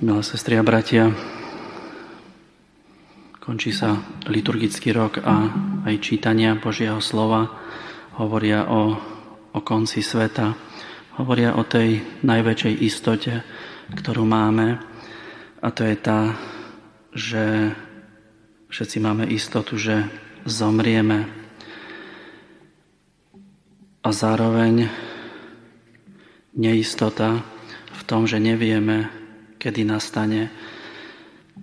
Milé sestry a bratia, končí sa liturgický rok a aj čítania Božieho slova hovoria o, o konci sveta, hovoria o tej najväčšej istote, ktorú máme a to je tá, že všetci máme istotu, že zomrieme. A zároveň neistota v tom, že nevieme, kedy nastane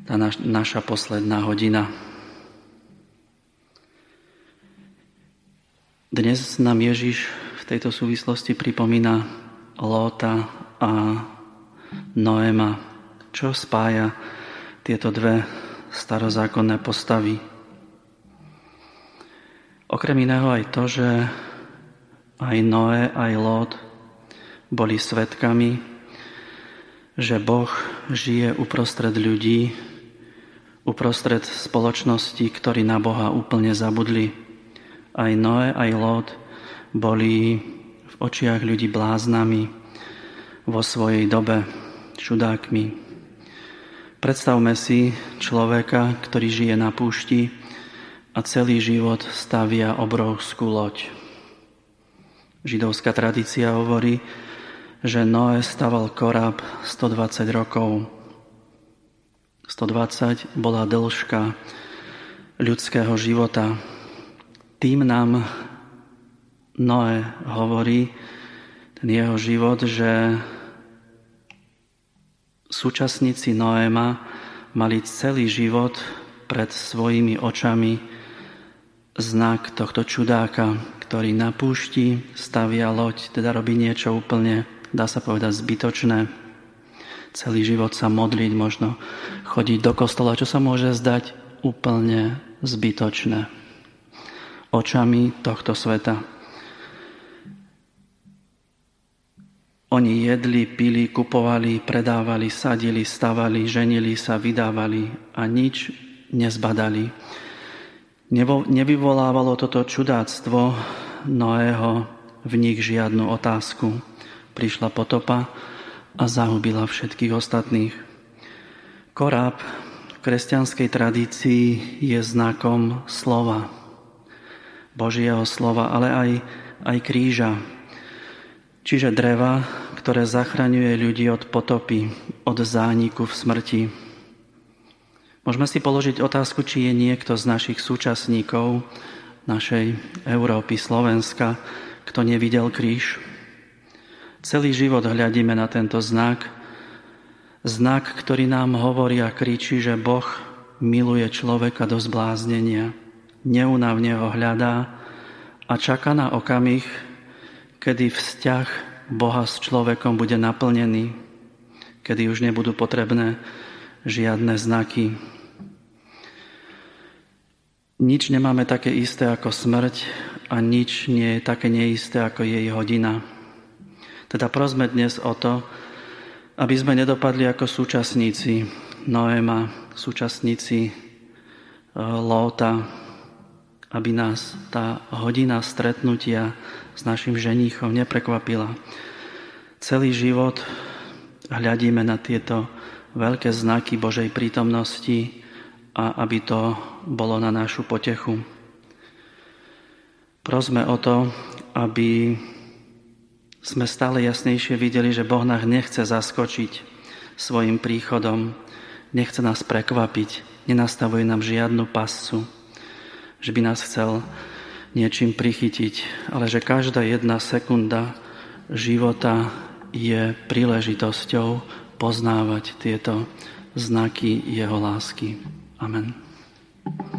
tá naš, naša posledná hodina. Dnes nám Ježiš v tejto súvislosti pripomína Lóta a Noema, čo spája tieto dve starozákonné postavy. Okrem iného aj to, že aj Noé, aj Lót boli svetkami že Boh žije uprostred ľudí, uprostred spoločnosti, ktorí na Boha úplne zabudli. Aj Noé, aj Lot boli v očiach ľudí bláznami vo svojej dobe, čudákmi. Predstavme si človeka, ktorý žije na púšti a celý život stavia obrovskú loď. Židovská tradícia hovorí, že Noé staval koráb 120 rokov. 120 bola dĺžka ľudského života. Tým nám Noé hovorí, ten jeho život, že súčasníci Noéma mali celý život pred svojimi očami znak tohto čudáka, ktorý na púšti stavia loď, teda robí niečo úplne dá sa povedať, zbytočné. Celý život sa modliť, možno chodiť do kostola, čo sa môže zdať úplne zbytočné. Očami tohto sveta. Oni jedli, pili, kupovali, predávali, sadili, stavali, ženili sa, vydávali a nič nezbadali. Nevyvolávalo toto čudáctvo Noého v nich žiadnu otázku prišla potopa a zahubila všetkých ostatných. Koráb v kresťanskej tradícii je znakom slova, Božieho slova, ale aj, aj kríža, čiže dreva, ktoré zachraňuje ľudí od potopy, od zániku v smrti. Môžeme si položiť otázku, či je niekto z našich súčasníkov našej Európy, Slovenska, kto nevidel kríž. Celý život hľadíme na tento znak. Znak, ktorý nám hovorí a kričí, že Boh miluje človeka do zbláznenia. Neunavne ho hľadá a čaká na okamih, kedy vzťah Boha s človekom bude naplnený, kedy už nebudú potrebné žiadne znaky. Nič nemáme také isté ako smrť a nič nie je také neisté ako jej hodina. Teda prosme dnes o to, aby sme nedopadli ako súčasníci Noéma, súčasníci e, Lóta, aby nás tá hodina stretnutia s našim ženíchom neprekvapila. Celý život hľadíme na tieto veľké znaky Božej prítomnosti a aby to bolo na našu potechu. Prosme o to, aby sme stále jasnejšie videli, že Boh nás nechce zaskočiť svojim príchodom, nechce nás prekvapiť, nenastavuje nám žiadnu pascu, že by nás chcel niečím prichytiť, ale že každá jedna sekunda života je príležitosťou poznávať tieto znaky Jeho lásky. Amen.